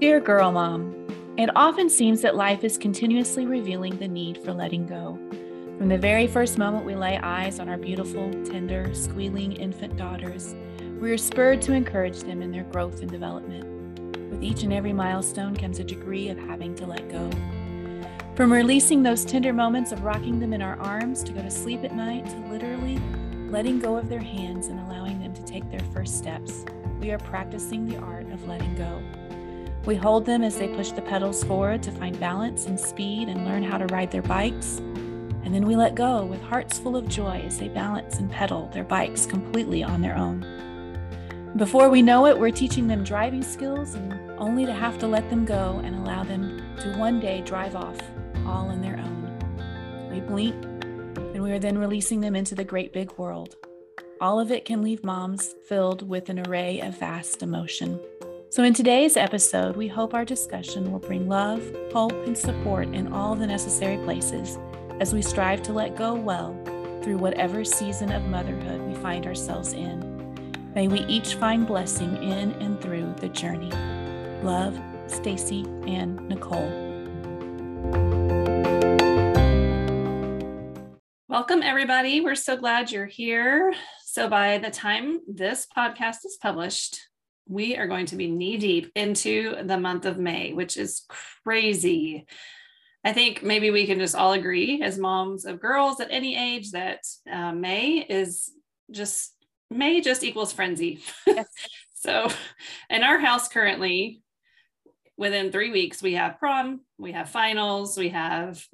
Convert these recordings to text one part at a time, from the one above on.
Dear Girl Mom, it often seems that life is continuously revealing the need for letting go. From the very first moment we lay eyes on our beautiful, tender, squealing infant daughters, we are spurred to encourage them in their growth and development. With each and every milestone comes a degree of having to let go. From releasing those tender moments of rocking them in our arms to go to sleep at night to literally letting go of their hands and allowing them to take their first steps, we are practicing the art of letting go. We hold them as they push the pedals forward to find balance and speed and learn how to ride their bikes. And then we let go with hearts full of joy as they balance and pedal their bikes completely on their own. Before we know it, we're teaching them driving skills and only to have to let them go and allow them to one day drive off all on their own. We blink and we are then releasing them into the great big world. All of it can leave moms filled with an array of vast emotion. So, in today's episode, we hope our discussion will bring love, hope, and support in all the necessary places as we strive to let go well through whatever season of motherhood we find ourselves in. May we each find blessing in and through the journey. Love, Stacy and Nicole. Welcome, everybody. We're so glad you're here. So, by the time this podcast is published, we are going to be knee deep into the month of May, which is crazy. I think maybe we can just all agree as moms of girls at any age that uh, May is just, May just equals frenzy. Yes. so, in our house currently, within three weeks, we have prom, we have finals, we have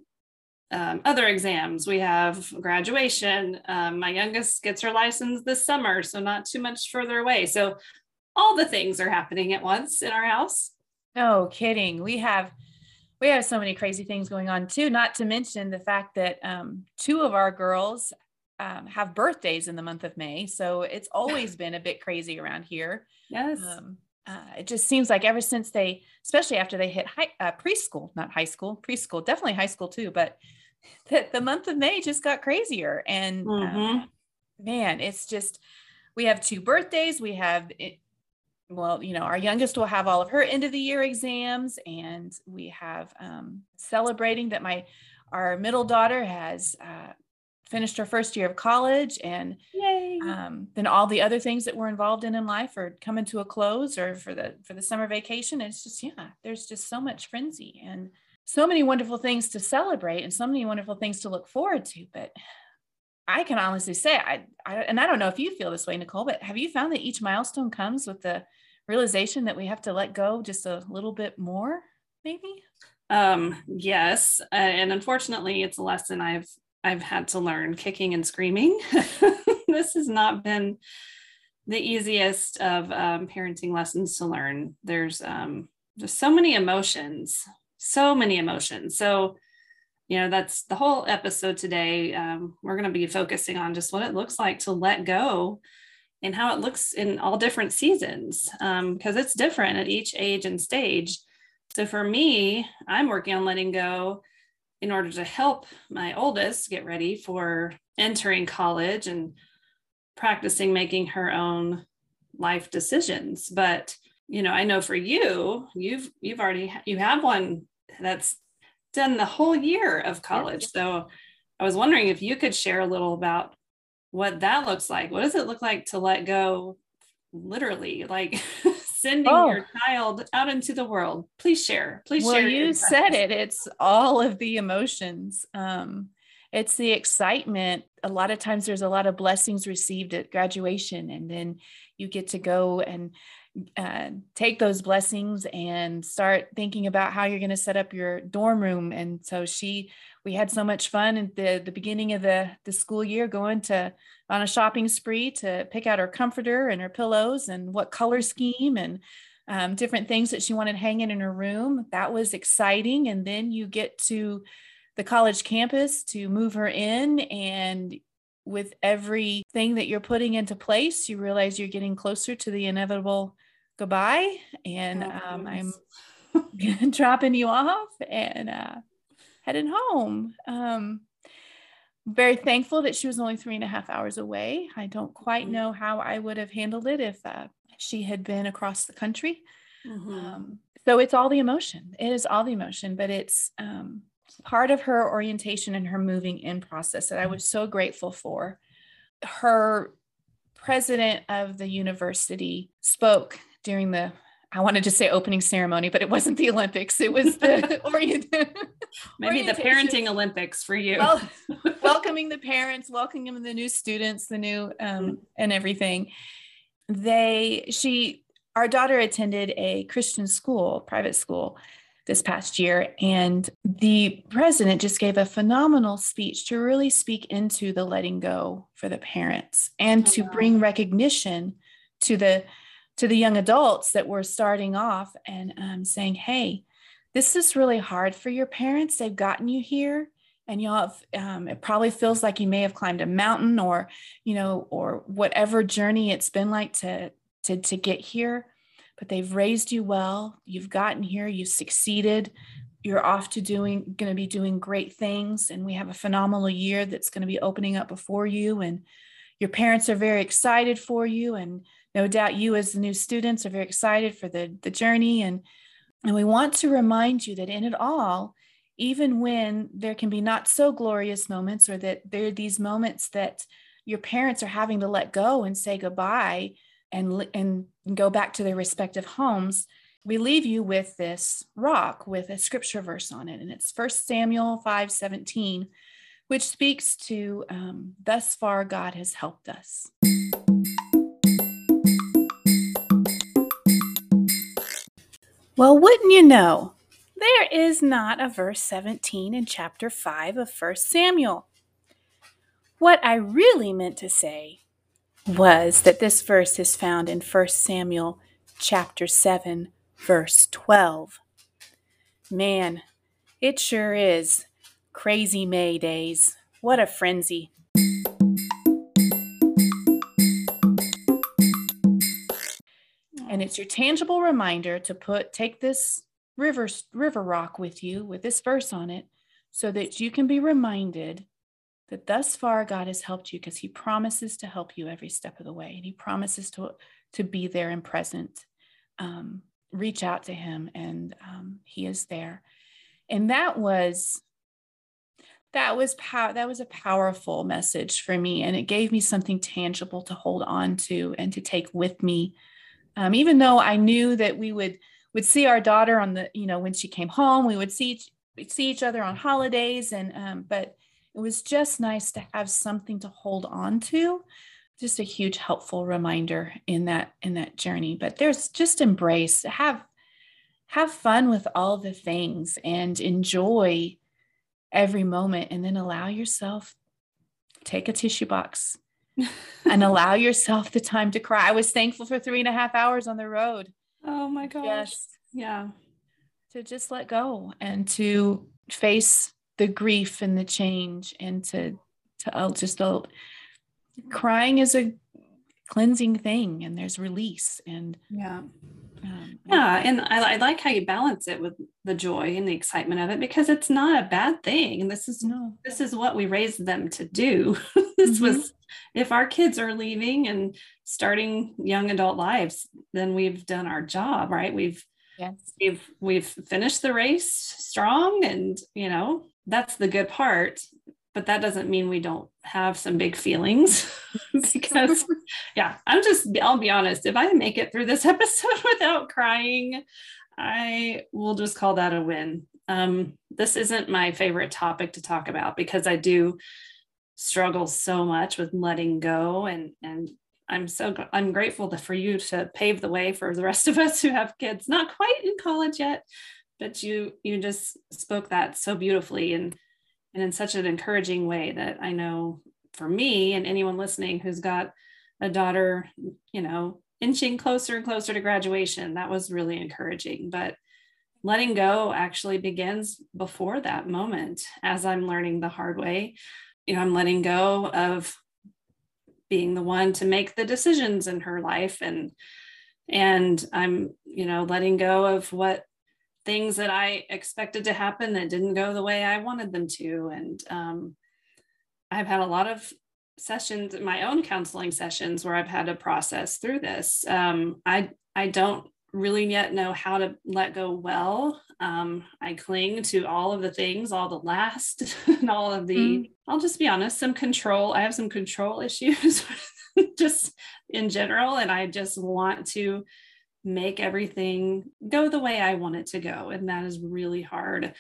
um, other exams. We have graduation. Um, my youngest gets her license this summer, so not too much further away. So all the things are happening at once in our house. No kidding. We have we have so many crazy things going on too. Not to mention the fact that um, two of our girls um, have birthdays in the month of May, so it's always been a bit crazy around here. Yes. Um, uh, it just seems like ever since they, especially after they hit high, uh, preschool, not high school, preschool, definitely high school too, but the, the month of May just got crazier. And mm-hmm. um, man, it's just, we have two birthdays. We have it, well, you know, our youngest will have all of her end of the year exams, and we have um, celebrating that my our middle daughter has uh, finished her first year of college, and um, then all the other things that we're involved in in life are coming to a close, or for the for the summer vacation. It's just yeah, there's just so much frenzy and so many wonderful things to celebrate, and so many wonderful things to look forward to, but. I can honestly say, I, I, and I don't know if you feel this way, Nicole, but have you found that each milestone comes with the realization that we have to let go just a little bit more, maybe? Um, yes, uh, and unfortunately, it's a lesson I've I've had to learn kicking and screaming. this has not been the easiest of um, parenting lessons to learn. There's um, just so many emotions, so many emotions. So, you know, that's the whole episode today. Um, we're going to be focusing on just what it looks like to let go and how it looks in all different seasons because um, it's different at each age and stage. So for me, I'm working on letting go in order to help my oldest get ready for entering college and practicing making her own life decisions. But you know, I know for you, you've you've already you have one that's done the whole year of college. So I was wondering if you could share a little about what that looks like. What does it look like to let go literally? Like sending oh. your child out into the world. Please share. Please well, share. you said it. It's all of the emotions. Um, it's the excitement. A lot of times there's a lot of blessings received at graduation, and then you get to go and uh, take those blessings and start thinking about how you're going to set up your dorm room. And so she, we had so much fun at the, the beginning of the, the school year going to on a shopping spree to pick out her comforter and her pillows and what color scheme and um, different things that she wanted hanging in her room. That was exciting. And then you get to the college campus to move her in and with everything that you're putting into place, you realize you're getting closer to the inevitable goodbye and oh, um, i'm dropping you off and uh, heading home um, very thankful that she was only three and a half hours away i don't quite mm-hmm. know how i would have handled it if uh, she had been across the country mm-hmm. um, so it's all the emotion. It is all the emotion, but it's um, part of her orientation and her moving in process that I was so grateful for. Her president of the university spoke during the I wanted to say opening ceremony, but it wasn't the Olympics. It was the orient- maybe the parenting Olympics for you. Well, welcoming the parents, welcoming the new students, the new um, and everything. They, she, our daughter attended a Christian school, private school, this past year, and the president just gave a phenomenal speech to really speak into the letting go for the parents and oh, to wow. bring recognition to the to the young adults that were starting off and um, saying, hey, this is really hard for your parents. They've gotten you here. And y'all, have, um, it probably feels like you may have climbed a mountain or, you know, or whatever journey it's been like to, to, to get here. But they've raised you well. You've gotten here. You've succeeded. You're off to doing, going to be doing great things. And we have a phenomenal year that's going to be opening up before you. And your parents are very excited for you. And no doubt you as the new students are very excited for the, the journey and and we want to remind you that in it all even when there can be not so glorious moments or that there are these moments that your parents are having to let go and say goodbye and and go back to their respective homes we leave you with this rock with a scripture verse on it and it's First samuel 5 17 which speaks to um, thus far god has helped us Well, wouldn't you know? There is not a verse 17 in chapter 5 of 1 Samuel. What I really meant to say was that this verse is found in 1 Samuel chapter 7, verse 12. Man, it sure is crazy May days. What a frenzy. And it's your tangible reminder to put take this river river rock with you with this verse on it so that you can be reminded that thus far God has helped you because he promises to help you every step of the way and he promises to to be there and present um, reach out to him and um, he is there. And that was that was pow- that was a powerful message for me and it gave me something tangible to hold on to and to take with me um, even though I knew that we would would see our daughter on the you know when she came home we would see each, see each other on holidays and um, but it was just nice to have something to hold on to. Just a huge helpful reminder in that in that journey. But there's just embrace have have fun with all the things and enjoy every moment and then allow yourself take a tissue box and allow yourself the time to cry. I was thankful for three and a half hours on the road. Oh my gosh. Yes. Yeah. To just let go and to face the grief and the change and to to uh, just uh, crying is a cleansing thing and there's release and yeah um, yeah, and I, I, like how you balance it with the joy and the excitement of it because it's not a bad thing. And this is no, this is what we raised them to do. this mm-hmm. was if our kids are leaving and starting young adult lives, then we've done our job, right? We've yes. we've we've finished the race strong, and you know that's the good part but that doesn't mean we don't have some big feelings because yeah i'm just i'll be honest if i make it through this episode without crying i will just call that a win. Um, this isn't my favorite topic to talk about because i do struggle so much with letting go and and i'm so i'm grateful to, for you to pave the way for the rest of us who have kids not quite in college yet but you you just spoke that so beautifully and and in such an encouraging way that I know for me and anyone listening who's got a daughter, you know, inching closer and closer to graduation, that was really encouraging. But letting go actually begins before that moment as I'm learning the hard way. You know, I'm letting go of being the one to make the decisions in her life and and I'm, you know, letting go of what things that I expected to happen that didn't go the way I wanted them to. And um, I've had a lot of sessions, my own counseling sessions, where I've had to process through this. Um, I I don't really yet know how to let go well. Um, I cling to all of the things, all the last, and all of the, mm. I'll just be honest, some control. I have some control issues just in general. And I just want to make everything go the way I want it to go. And that is really hard.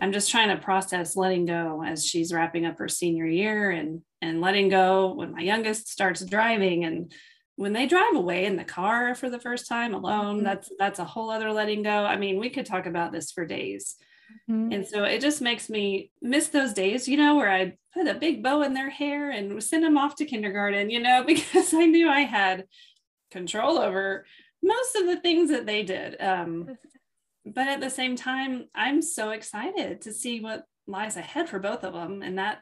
I'm just trying to process letting go as she's wrapping up her senior year and and letting go when my youngest starts driving and when they drive away in the car for the first time alone mm-hmm. that's that's a whole other letting go i mean we could talk about this for days mm-hmm. and so it just makes me miss those days you know where i put a big bow in their hair and send them off to kindergarten you know because i knew i had control over most of the things that they did um, but at the same time i'm so excited to see what lies ahead for both of them and that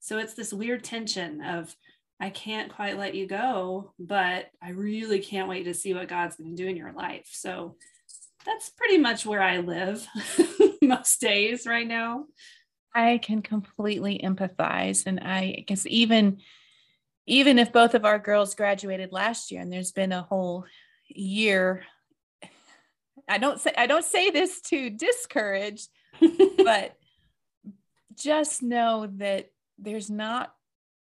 so it's this weird tension of I can't quite let you go, but I really can't wait to see what God's going to do in your life. So that's pretty much where I live most days right now. I can completely empathize and I guess even even if both of our girls graduated last year and there's been a whole year. I don't say I don't say this to discourage but just know that there's not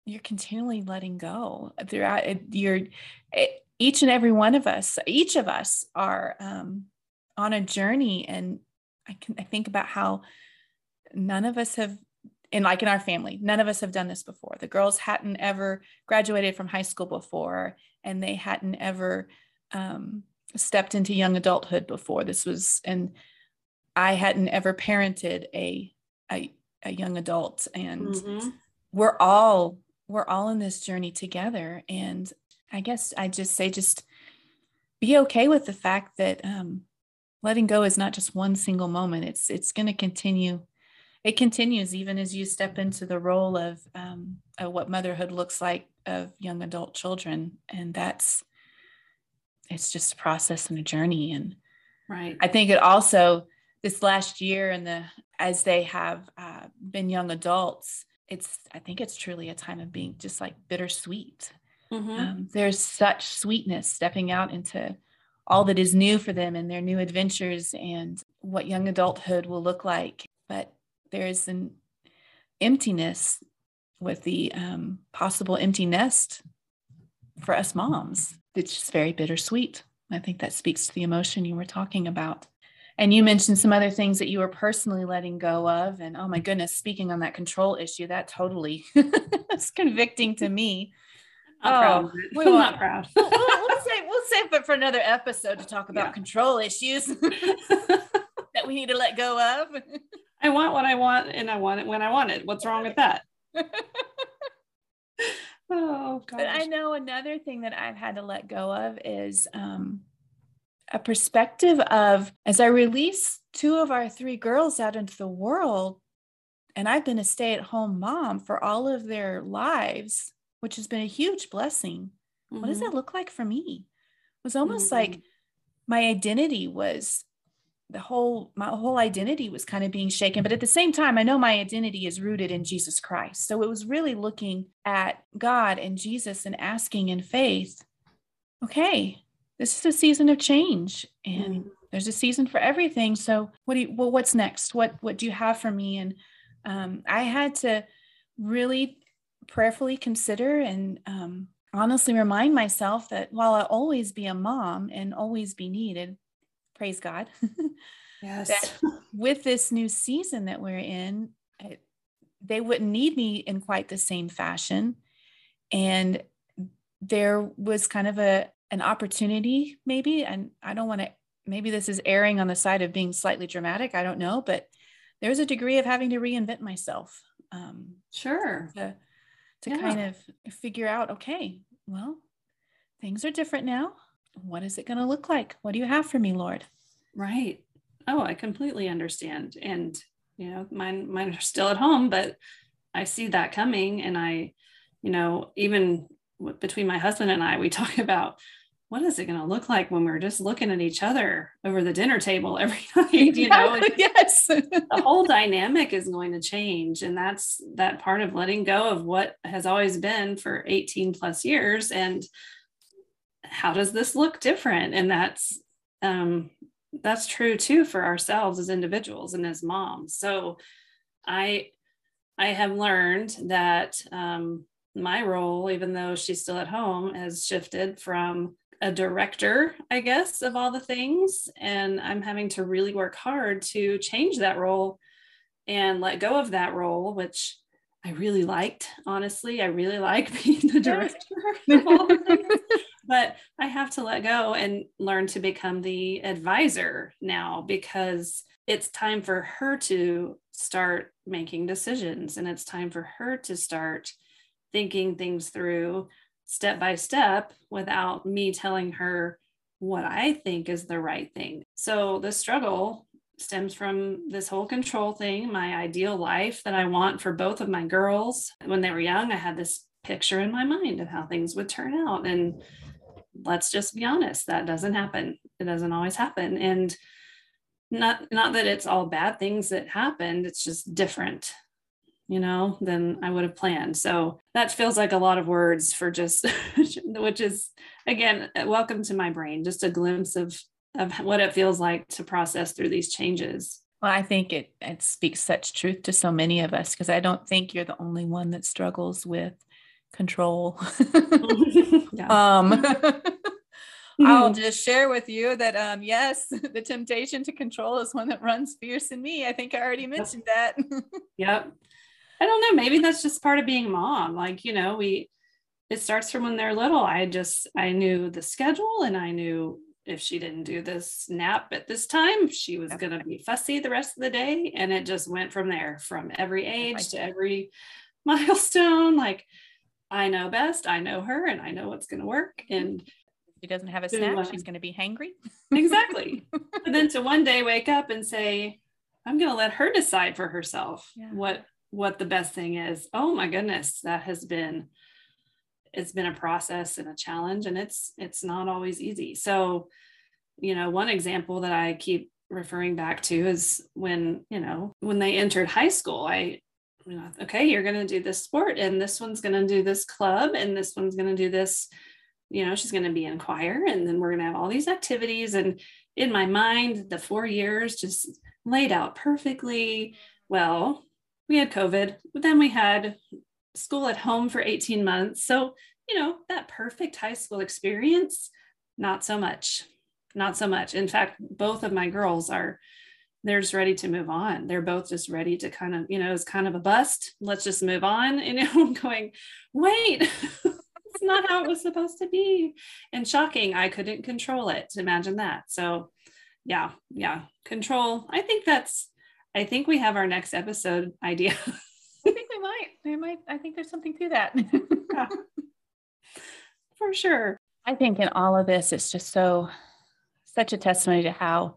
you're continually letting go. Throughout you're each and every one of us each of us are um, on a journey. And i can i think about how none of us have and like in our family none of us have done this before. The girls hadn't ever graduated from high school before and they hadn't ever um, stepped into young adulthood before this was and i hadn't ever parented a a, a young adult and mm-hmm. we're all we're all in this journey together. And I guess I just say, just be okay with the fact that um, letting go is not just one single moment. It's it's going to continue. It continues even as you step into the role of, um, of what motherhood looks like of young adult children, and that's it's just a process and a journey. And right, I think it also this last year and the as they have uh, been young adults it's i think it's truly a time of being just like bittersweet mm-hmm. um, there's such sweetness stepping out into all that is new for them and their new adventures and what young adulthood will look like but there's an emptiness with the um, possible empty nest for us moms. It's just very bittersweet. I think that speaks to the emotion you were talking about. And you mentioned some other things that you were personally letting go of. And oh my goodness speaking on that control issue that totally is convicting to me. Oh we are not proud. We'll, we'll, we'll, save, we'll save it for another episode to talk about yeah. control issues that we need to let go of. I want what i want and i want it when i want it. What's wrong with that oh gosh. but i know another thing that i've had to let go of is um, a perspective of as I release two of our three girls out into the world, and I've been a stay at home mom for all of their lives, which has been a huge blessing. Mm-hmm. What does that mm-hmm. look like for me? It was almost mm-hmm. like my identity was the whole my whole identity was kind of being shaken but at the same time i know my identity is rooted in jesus christ. So it was really looking at god and jesus and asking in faith okay this is a season of change and mm. there's a season for everything. So what do you well what's next? What what do you have for me? And um, i had to really prayerfully consider and um, honestly remind myself that while i'll always be a mom and always be needed praise god. Yes. that with this new season that we're in it, they wouldn't need me in quite the same fashion. And there was kind of a an opportunity maybe and i don't want to maybe this is erring on the side of being slightly dramatic i don't know but there's a degree of having to reinvent myself um, sure. to, to yeah. kind of figure out okay well things are different now what is it going to look like? What do you have for me lord? Right. Oh i completely understand. And you know mine mine are still at home but i see that coming. And i you know even between my husband and i we talk about what is it going to look like when we're just looking at each other over the dinner table every night you know? Yes. The whole dynamic is going to change. And that's that part of letting go of what has always been for 18 plus years. And how does this look different and that's um, that's true too for ourselves as individuals and as moms. So I I have learned that um, my role, even though she's still at home, has shifted from a director, I guess, of all the things. And I'm having to really work hard to change that role and let go of that role, which I really liked. Honestly, I really like being the director of all the things. but I have to let go and learn to become the advisor now because it's time for her to start making decisions and it's time for her to start thinking things through step by step without me telling her what I think is the right thing. So the struggle stems from this whole control thing, my ideal life that I want for both of my girls. When they were young, I had this picture in my mind of how things would turn out. And let's just be honest, that doesn't happen. It doesn't always happen. And not not that it's all bad things that happened, it's just different you know, than I would have planned. So that feels like a lot of words for just, which is again, welcome to my brain, just a glimpse of of what it feels like to process through these changes. Well, I think it it speaks such truth to so many of us because I don't think you're the only one that struggles with control. um, I'll just share with you that um, yes, the temptation to control is one that runs fierce in me. I think I already mentioned yep. that. yep. I don't know. Maybe that's just part of being mom. Like, you know, we, it starts from when they're little. I just, I knew the schedule and I knew if she didn't do this nap at this time, she was going to be fussy the rest of the day. And it just went from there, from every age to every milestone. Like, I know best, I know her, and I know what's going to work. Mm-hmm. And she doesn't have a snack, uh, she's going to be hangry. exactly. and then to one day wake up and say, I'm going to let her decide for herself yeah. what what the best thing is. Oh my goodness, that has been it's been a process and a challenge and it's it's not always easy. So, you know, one example that I keep referring back to is when, you know, when they entered high school, I okay, you're going to do this sport and this one's going to do this club and this one's going to do this you know she's going to be in choir and then we're going to have all these activities and in my mind the 4 years just laid out perfectly well we had COVID, but then we had school at home for 18 months. So, you know, that perfect high school experience, not so much. Not so much. In fact, both of my girls are they're just ready to move on. They're both just ready to kind of, you know, it's kind of a bust. Let's just move on. And you know, I'm going, wait, it's not how it was supposed to be. And shocking, I couldn't control it. Imagine that. So yeah, yeah. Control. I think that's I think we have our next episode idea. I think we might. We might. I think there's something to that. yeah. For sure. I think in all of this, it's just so, such a testimony to how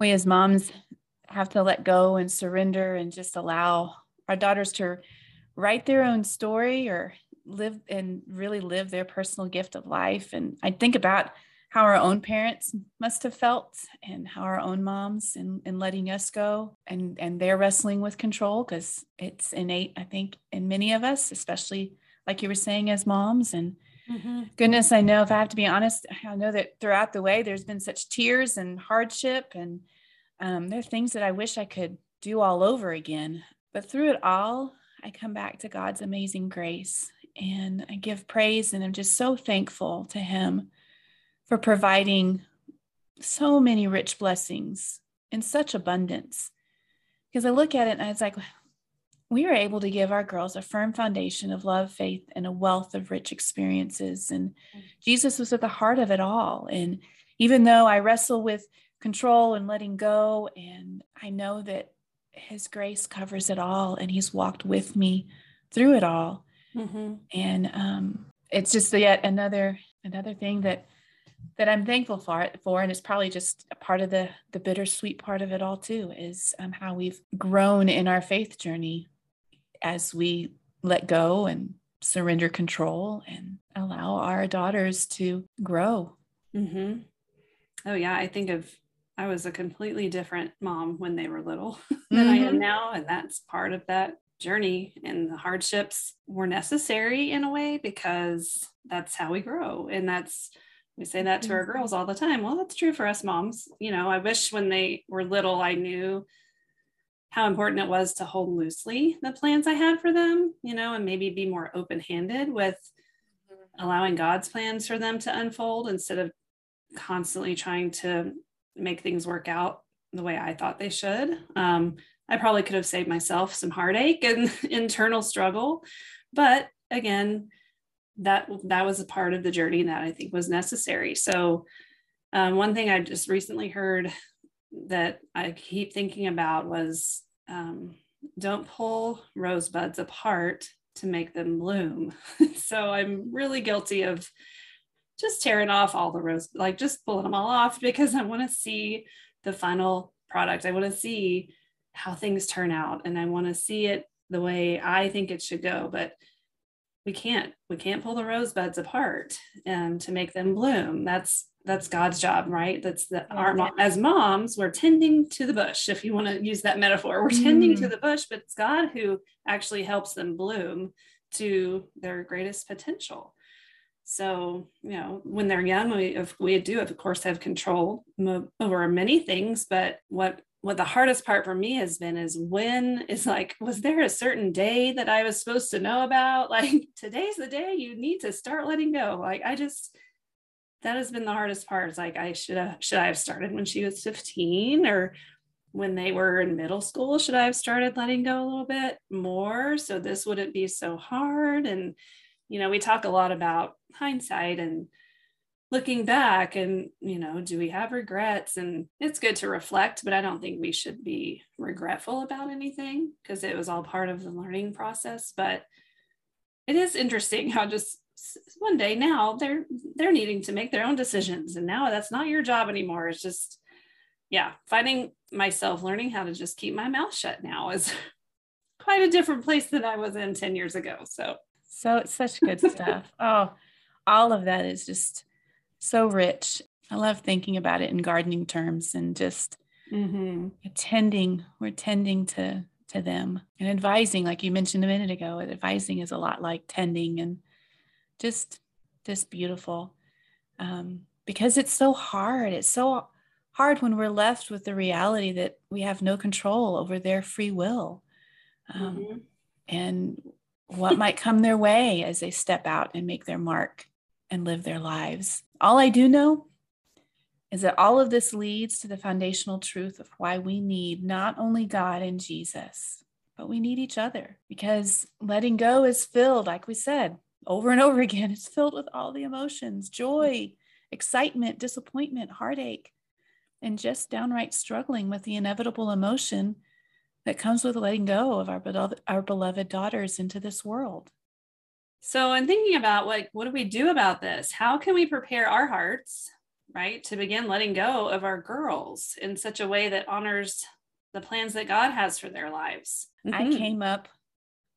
we as moms have to let go and surrender and just allow our daughters to write their own story or live and really live their personal gift of life. And I think about how our own parents must have felt and how our own moms and, and letting us go and and they're wrestling with control because it's innate i think in many of us especially like you were saying as moms and mm-hmm. goodness i know if i have to be honest i know that throughout the way there's been such tears and hardship and um, there are things that i wish i could do all over again but through it all i come back to god's amazing grace and i give praise and i'm just so thankful to him for providing so many rich blessings in such abundance. Because I look at it and I was like, we were able to give our girls a firm foundation of love, faith, and a wealth of rich experiences. And Jesus was at the heart of it all. And even though I wrestle with control and letting go, and I know that His grace covers it all, and He's walked with me through it all. Mm-hmm. And um, it's just yet another another thing that that I'm thankful for it for, and it's probably just a part of the the bittersweet part of it all too, is um, how we've grown in our faith journey as we let go and surrender control and allow our daughters to grow. Mm-hmm. Oh yeah, I think of I was a completely different mom when they were little than mm-hmm. I am mm-hmm. now, and that's part of that journey. And the hardships were necessary in a way because that's how we grow, and that's we say that to our mm-hmm. girls all the time. Well, that's true for us moms. You know, I wish when they were little, I knew how important it was to hold loosely the plans I had for them, you know, and maybe be more open handed with mm-hmm. allowing God's plans for them to unfold instead of constantly trying to make things work out the way I thought they should. Um, I probably could have saved myself some heartache and internal struggle, but again, that that was a part of the journey that I think was necessary. So, um, one thing I just recently heard that I keep thinking about was um, don't pull rosebuds apart to make them bloom. so I'm really guilty of just tearing off all the rose, like just pulling them all off because I want to see the final product. I want to see how things turn out and I want to see it the way I think it should go. But we can't we can't pull the rosebuds apart um, to make them bloom that's that's god's job right? That's the our as moms we're tending to the bush if you want to use that metaphor. We're tending mm. to the bush but it's god who actually helps them bloom to their greatest potential. So you know when they're young we, if we do of course have control over many things but what what the hardest part for me has been is when is like was there a certain day that i was supposed to know about? Like today's the day you need to start letting go. Like i just that has been the hardest part it's like i should have should i have started when she was 15 or when they were in middle school should i have started letting go a little bit more. So this wouldn't be so hard. And you know we talk a lot about hindsight and looking back and you know do we have regrets? And it's good to reflect but i don't think we should be regretful about anything because it was all part of the learning process. But it is interesting how just one day now they're they're needing to make their own decisions and now that's not your job anymore it's just yeah finding myself learning how to just keep my mouth shut now is quite a different place than i was in 10 years ago so so it's such good stuff oh all of that is just so rich. I love thinking about it in gardening terms and just mm-hmm. attending. We're tending to to them and advising, like you mentioned a minute ago. Advising is a lot like tending and just just beautiful um, because it's so hard. It's so hard when we're left with the reality that we have no control over their free will um, mm-hmm. and what might come their way as they step out and make their mark and live their lives. All I do know is that all of this leads to the foundational truth of why we need not only God and Jesus, but we need each other because letting go is filled, like we said over and over again, it's filled with all the emotions joy, excitement, disappointment, heartache, and just downright struggling with the inevitable emotion that comes with letting go of our beloved, our beloved daughters into this world. So I'm thinking about like, what do we do about this? How can we prepare our hearts, right, to begin letting go of our girls in such a way that honors the plans that God has for their lives? Mm-hmm. I came up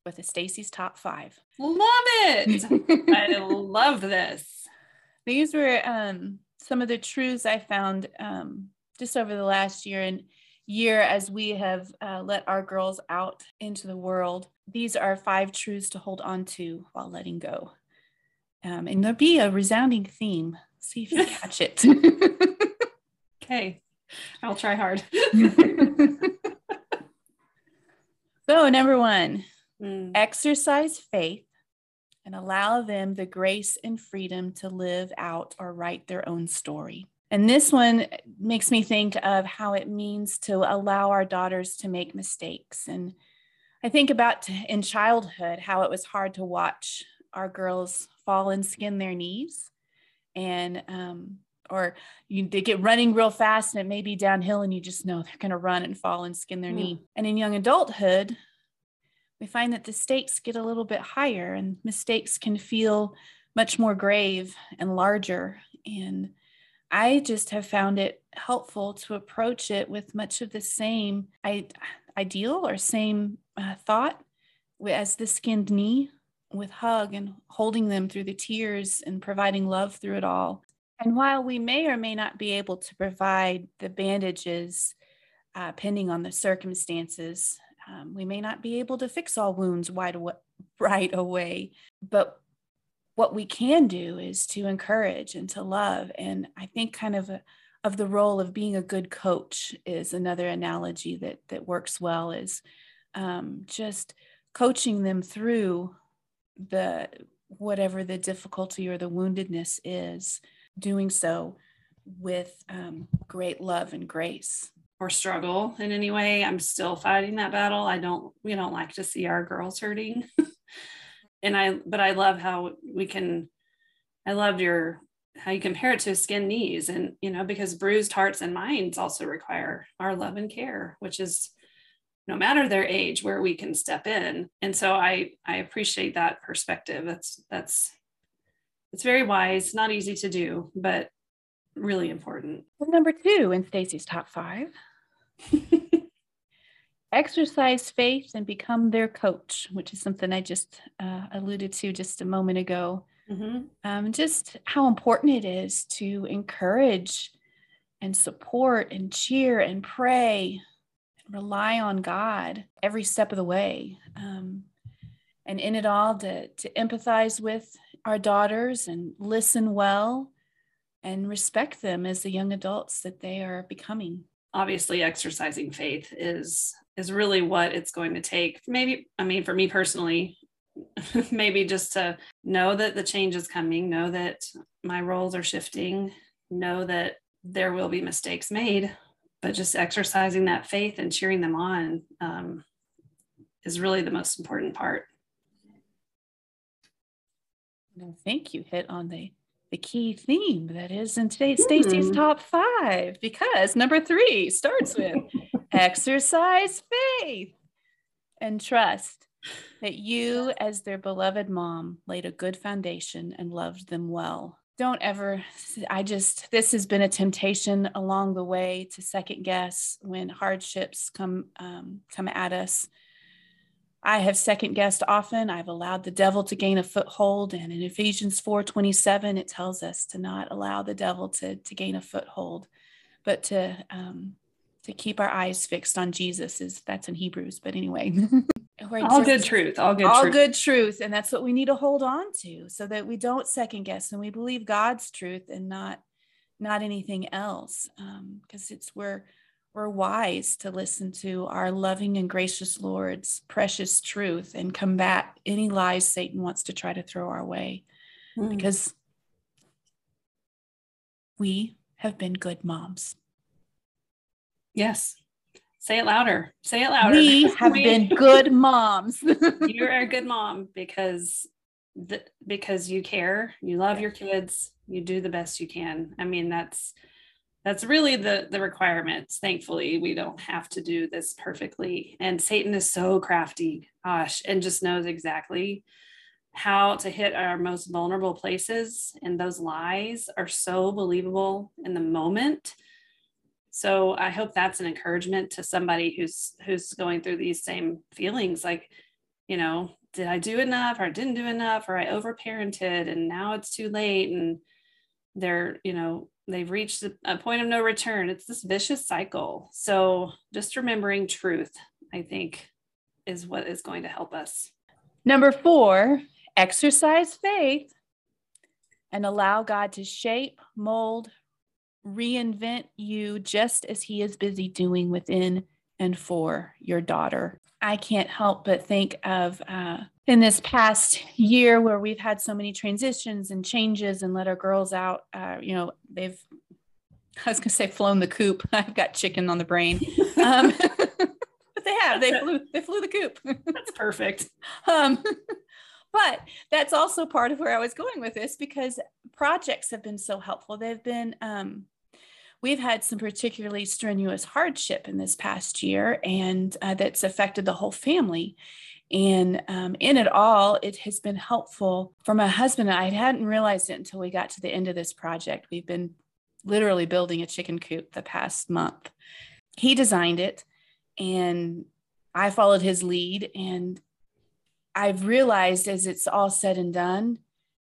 with a Stacy's top five. Love it. I love this. These were um, some of the truths I found um, just over the last year and year as we have uh, let our girls out into the world these are five truths to hold on to while letting go. Um, and there'll be a resounding theme. See if you catch it. okay, I'll try hard. so, number one, mm. exercise faith and allow them the grace and freedom to live out or write their own story. And this one makes me think of how it means to allow our daughters to make mistakes and I think about in childhood how it was hard to watch our girls fall and skin their knees and um, or you they get running real fast and it may be downhill and you just know they're going to run and fall and skin their mm. knee and in young adulthood we find that the stakes get a little bit higher and mistakes can feel much more grave and larger and i just have found it helpful to approach it with much of the same ideal or same uh, thought as the skinned knee with hug and holding them through the tears and providing love through it all. And while we may or may not be able to provide the bandages, uh, pending on the circumstances, um, we may not be able to fix all wounds right away, right away. But what we can do is to encourage and to love. And I think kind of a, of the role of being a good coach is another analogy that that works well is um, just coaching them through the whatever the difficulty or the woundedness is doing so with um, great love and grace or struggle in any way i'm still fighting that battle. I don't we don't like to see our girls hurting. And i but i love how we can i loved your how you compare it to skin knees and you know because bruised hearts and minds also require our love and care which is no matter their age where we can step in. And so i i appreciate that perspective. That's that's it's very wise not easy to do but really important number two in stacy's top five exercise faith and become their coach which is something i just uh, alluded to just a moment ago mm-hmm. um, just how important it is to encourage and support and cheer and pray and rely on God every step of the way. Um, and in it all, to, to empathize with our daughters and listen well and respect them as the young adults that they are becoming. Obviously, exercising faith is is really what it's going to take. Maybe, I mean, for me personally, maybe just to know that the change is coming, know that my roles are shifting, know that there will be mistakes made, but just exercising that faith and cheering them on um, is really the most important part. I think you hit on the the key theme that is in today Stacy's hmm. top five because number three starts with exercise faith and trust that you, as their beloved mom, laid a good foundation and loved them well. Don't ever, I just, this has been a temptation along the way to second guess when hardships come, um, come at us. I have second guessed often. I've allowed the devil to gain a foothold. And in Ephesians 4 27, it tells us to not allow the devil to, to gain a foothold, but to, um, to keep our eyes fixed on Jesus is that's in Hebrews, but anyway. all just, good truth all good all truth. good truth and that's what we need to hold on to so that we don't second guess and we believe god's truth and not not anything else because um, it's we're we're wise to listen to our loving and gracious lord's precious truth and combat any lies satan wants to try to throw our way mm. because we have been good moms yes Say it louder. Say it louder. We have we, been good moms. you're a good mom because the, because you care, you love your kids, you do the best you can. I mean, that's that's really the the requirements. Thankfully, we don't have to do this perfectly. And Satan is so crafty, gosh, and just knows exactly how to hit our most vulnerable places. And those lies are so believable in the moment so i hope that's an encouragement to somebody who's who's going through these same feelings like you know did i do enough or didn't do enough or i overparented and now it's too late and they're you know they've reached a point of no return. It's this vicious cycle. So just remembering truth i think is what is going to help us. Number four exercise faith and allow god to shape mold reinvent you just as he is busy doing within and for your daughter. I can't help but think of uh, in this past year where we've had so many transitions and changes and let our girls out. Uh, you know, they've, I was going to say, flown the coop. I've got chicken on the brain. Um, but they have. They flew. They flew the coop. That's perfect. Um, but that's also part of where I was going with this because projects have been so helpful. They've been um, we've had some particularly strenuous hardship in this past year, and uh, that's affected the whole family. And um, in it all, it has been helpful for my husband. I hadn't realized it until we got to the end of this project. We've been literally building a chicken coop the past month. He designed it, and I followed his lead. And I've realized as it's all said and done,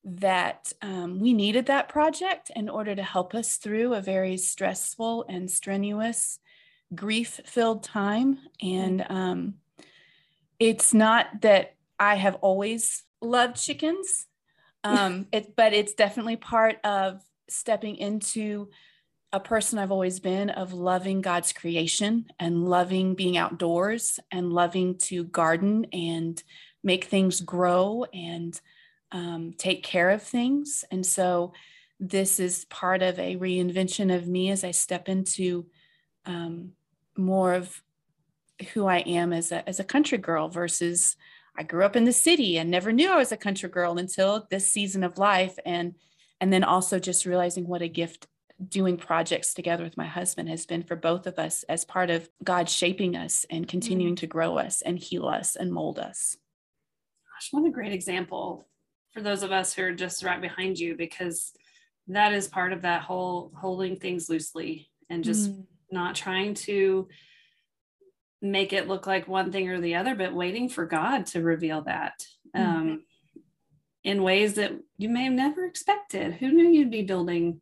that um, we needed that project in order to help us through a very stressful and strenuous, grief filled time. And um, it's not that I have always loved chickens, Um, it, but it's definitely part of stepping into a person I've always been of loving God's creation and loving being outdoors and loving to garden and make things grow and um, take care of things. And so this is part of a reinvention of me as I step into um, more of who I am as a, as a country girl versus I grew up in the city and never knew I was a country girl until this season of life. And, and then also just realizing what a gift doing projects together with my husband has been for both of us as part of God shaping us and continuing mm. to grow us and heal us and mold us. Gosh, what a great example for those of us who are just right behind you, because that is part of that whole holding things loosely and just mm. not trying to make it look like one thing or the other, but waiting for God to reveal that. Mm. Um, in ways that you may have never expected. Who knew you'd be building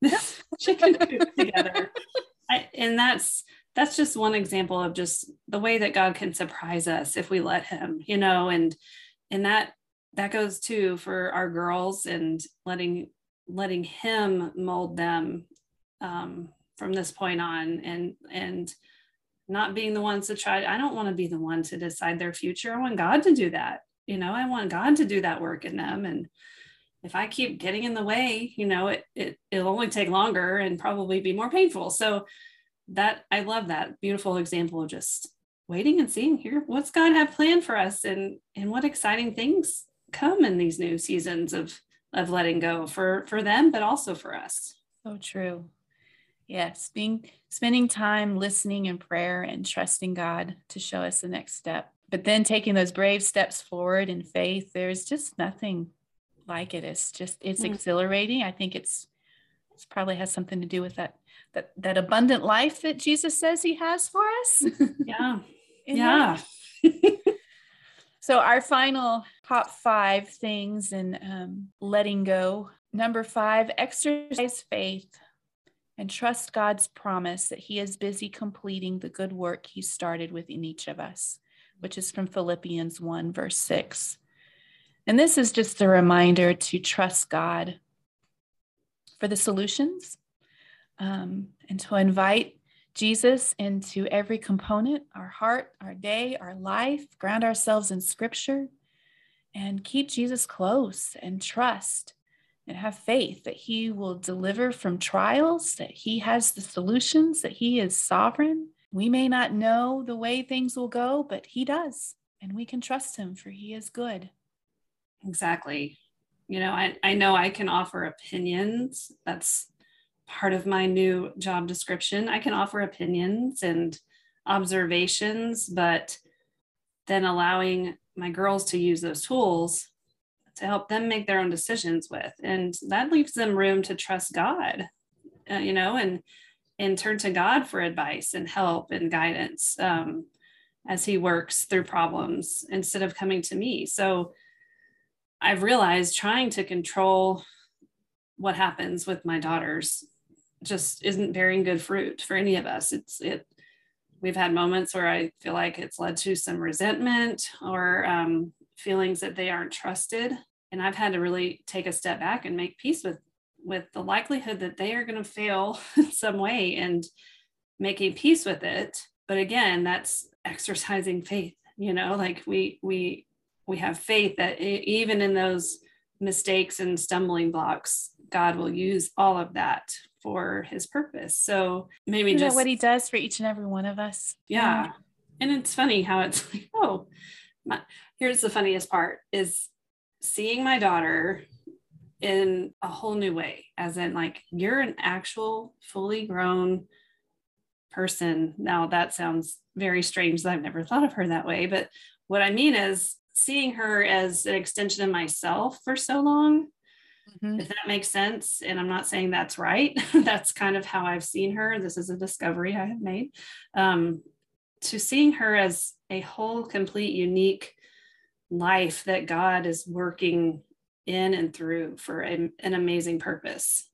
this chicken coop together. I, and that's that's just one example of just the way that God can surprise us if we let him, you know, and and that that goes too for our girls and letting letting him mold them um, from this point on and and not being the ones to try i don't want to be the one to decide their future i want god to do that you know i want god to do that work in them and if I keep getting in the way, you know, it, it it'll only take longer and probably be more painful. So that I love that beautiful example of just waiting and seeing here what's God have planned for us and and what exciting things come in these new seasons of of letting go for for them but also for us. So true. Yes, being spending time listening in prayer and trusting God to show us the next step. But then taking those brave steps forward in faith, there's just nothing like it. It's just it's mm. exhilarating. I think it's it's probably has something to do with that that that abundant life that Jesus says he has for us. Yeah. yeah. so our final top five things in um, letting go. Number five, exercise faith and trust God's promise that He is busy completing the good work He started within each of us, which is from Philippians 1, verse 6. And this is just a reminder to trust God for the solutions um, and to invite Jesus into every component our heart, our day, our life, ground ourselves in scripture, and keep Jesus close and trust and have faith that He will deliver from trials, that He has the solutions, that He is sovereign. We may not know the way things will go, but He does, and we can trust Him for He is good. Exactly. You know, I, I know I can offer opinions. That's part of my new job description. I can offer opinions and observations, but then allowing my girls to use those tools to help them make their own decisions with. And that leaves them room to trust God, uh, you know, and and turn to God for advice and help and guidance um, as He works through problems instead of coming to me. So I've realized trying to control what happens with my daughters just isn't bearing good fruit for any of us. It's it. We've had moments where I feel like it's led to some resentment or um, feelings that they aren't trusted, and I've had to really take a step back and make peace with with the likelihood that they are going to fail in some way and making peace with it. But again, that's exercising faith. You know, like we we we have faith that even in those mistakes and stumbling blocks, God will use all of that for his purpose. So maybe Isn't just what he does for each and every one of us. Yeah. yeah. And it's funny how it's like, oh, my, here's the funniest part is seeing my daughter in a whole new way, as in like you're an actual fully grown person. Now that sounds very strange that I've never thought of her that way, but what I mean is seeing her as an extension of myself for so long mm-hmm. if that makes sense and i'm not saying that's right that's kind of how i've seen her this is a discovery i have made um, to seeing her as a whole complete unique life that god is working in and through for a, an amazing purpose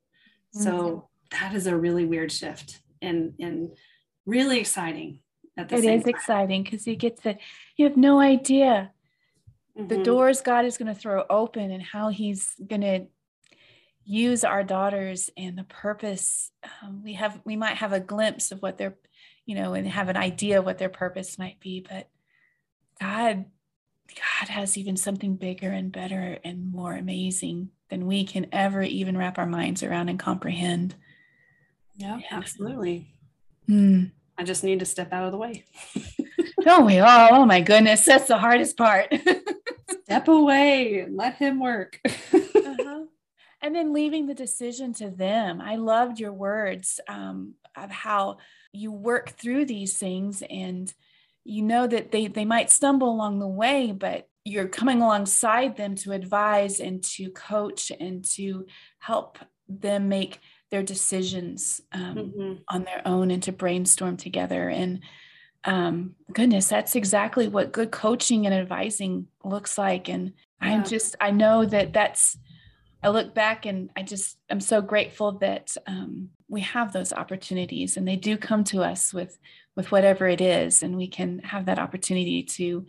mm-hmm. so that is a really weird shift and and really exciting At the it is time. exciting because you get to you have no idea the doors God is going to throw open and how He's going to use our daughters and the purpose. Um, we have, we might have a glimpse of what their, you know, and have an idea of what their purpose might be, but God, God has even something bigger and better and more amazing than we can ever even wrap our minds around and comprehend. Yeah, absolutely. Mm. I just need to step out of the way. Don't we all? Oh my goodness, that's the hardest part. step away and let him work. uh-huh. And then leaving the decision to them. I loved your words um, of how you work through these things and you know that they, they might stumble along the way, but you're coming alongside them to advise and to coach and to help them make their decisions um, mm-hmm. on their own and to brainstorm together. And um, goodness, that's exactly what good coaching and advising looks like. And yeah. I'm just, I know that that's, I look back and I just, I'm so grateful that um, we have those opportunities and they do come to us with, with whatever it is. And we can have that opportunity to,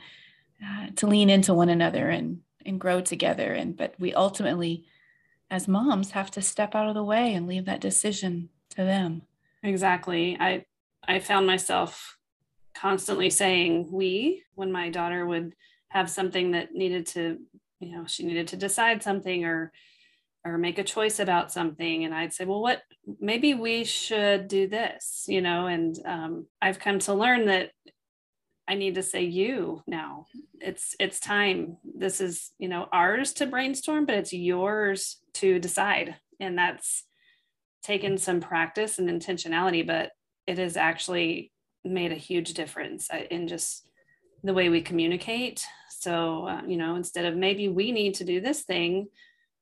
uh, to lean into one another and, and grow together. And, but we ultimately, as moms have to step out of the way and leave that decision to them. Exactly. I I found myself constantly saying we when my daughter would have something that needed to, you know, she needed to decide something or or make a choice about something and i'd say well what maybe we should do this you know and um, i've come to learn that I need to say you now. It's it's time. This is, you know, ours to brainstorm, but it's yours to decide. And that's taken some practice and intentionality, but it has actually made a huge difference uh, in just the way we communicate. So, uh, you know, instead of maybe we need to do this thing,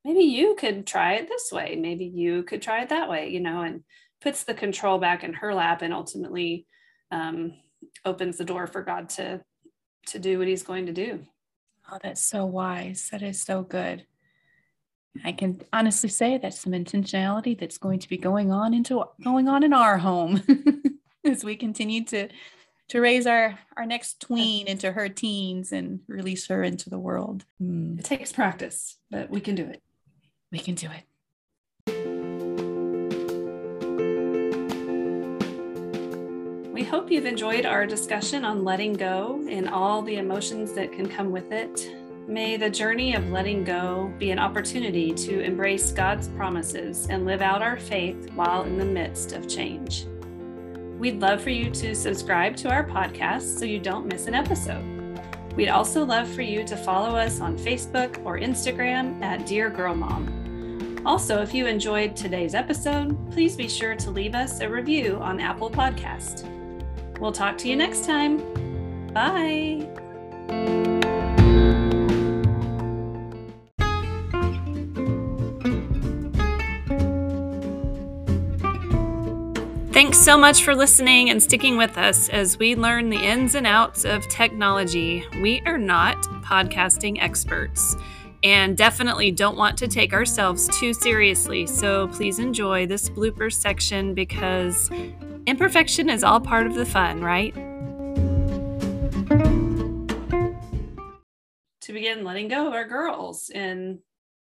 maybe you could try it this way. Maybe you could try it that way, you know, and puts the control back in her lap and ultimately um, opens the door for God to to do what he's going to do. Oh, that's so wise. That is so good. I can honestly say that's some intentionality that's going to be going on into going on in our home as we continue to to raise our our next tween into her teens and release her into the world. It takes practice, but we can do it. We can do it. We hope you've enjoyed our discussion on letting go and all the emotions that can come with it. May the journey of letting go be an opportunity to embrace God's promises and live out our faith while in the midst of change. We'd love for you to subscribe to our podcast so you don't miss an episode. We'd also love for you to follow us on Facebook or Instagram at Dear Girl Mom. Also, if you enjoyed today's episode, please be sure to leave us a review on Apple Podcast. We'll talk to you next time. Bye. Thanks so much for listening and sticking with us as we learn the ins and outs of technology. We are not podcasting experts and definitely don't want to take ourselves too seriously. So please enjoy this blooper section because Imperfection is all part of the fun, right? To begin letting go of our girls in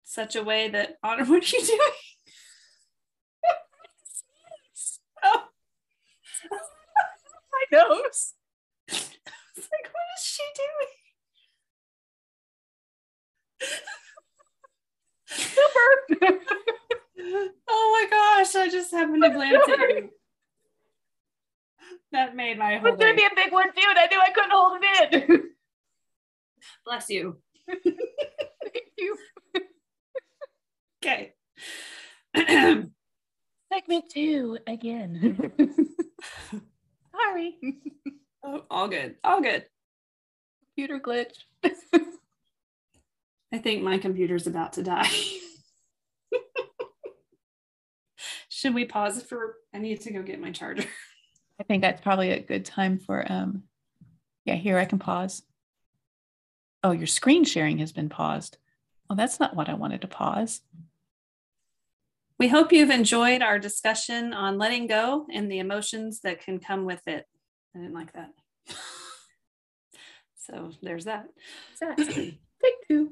such a way that Honor, what are you doing? oh. My nose. Like, what is she doing? Super. oh my gosh, I just happened to glance at you that made my whole. It's gonna be a big one, dude. I knew I couldn't hold it in. Bless you. Thank you. Okay. Segment two again. Sorry. Oh, all good. All good. Computer glitch. I think my computer's about to die. Should we pause for? I need to go get my charger. I think that's probably a good time for um yeah, here I can pause. Oh, your screen sharing has been paused. Oh, that's not what I wanted to pause. We hope you've enjoyed our discussion on letting go and the emotions that can come with it. I didn't like that. so there's that. Take two.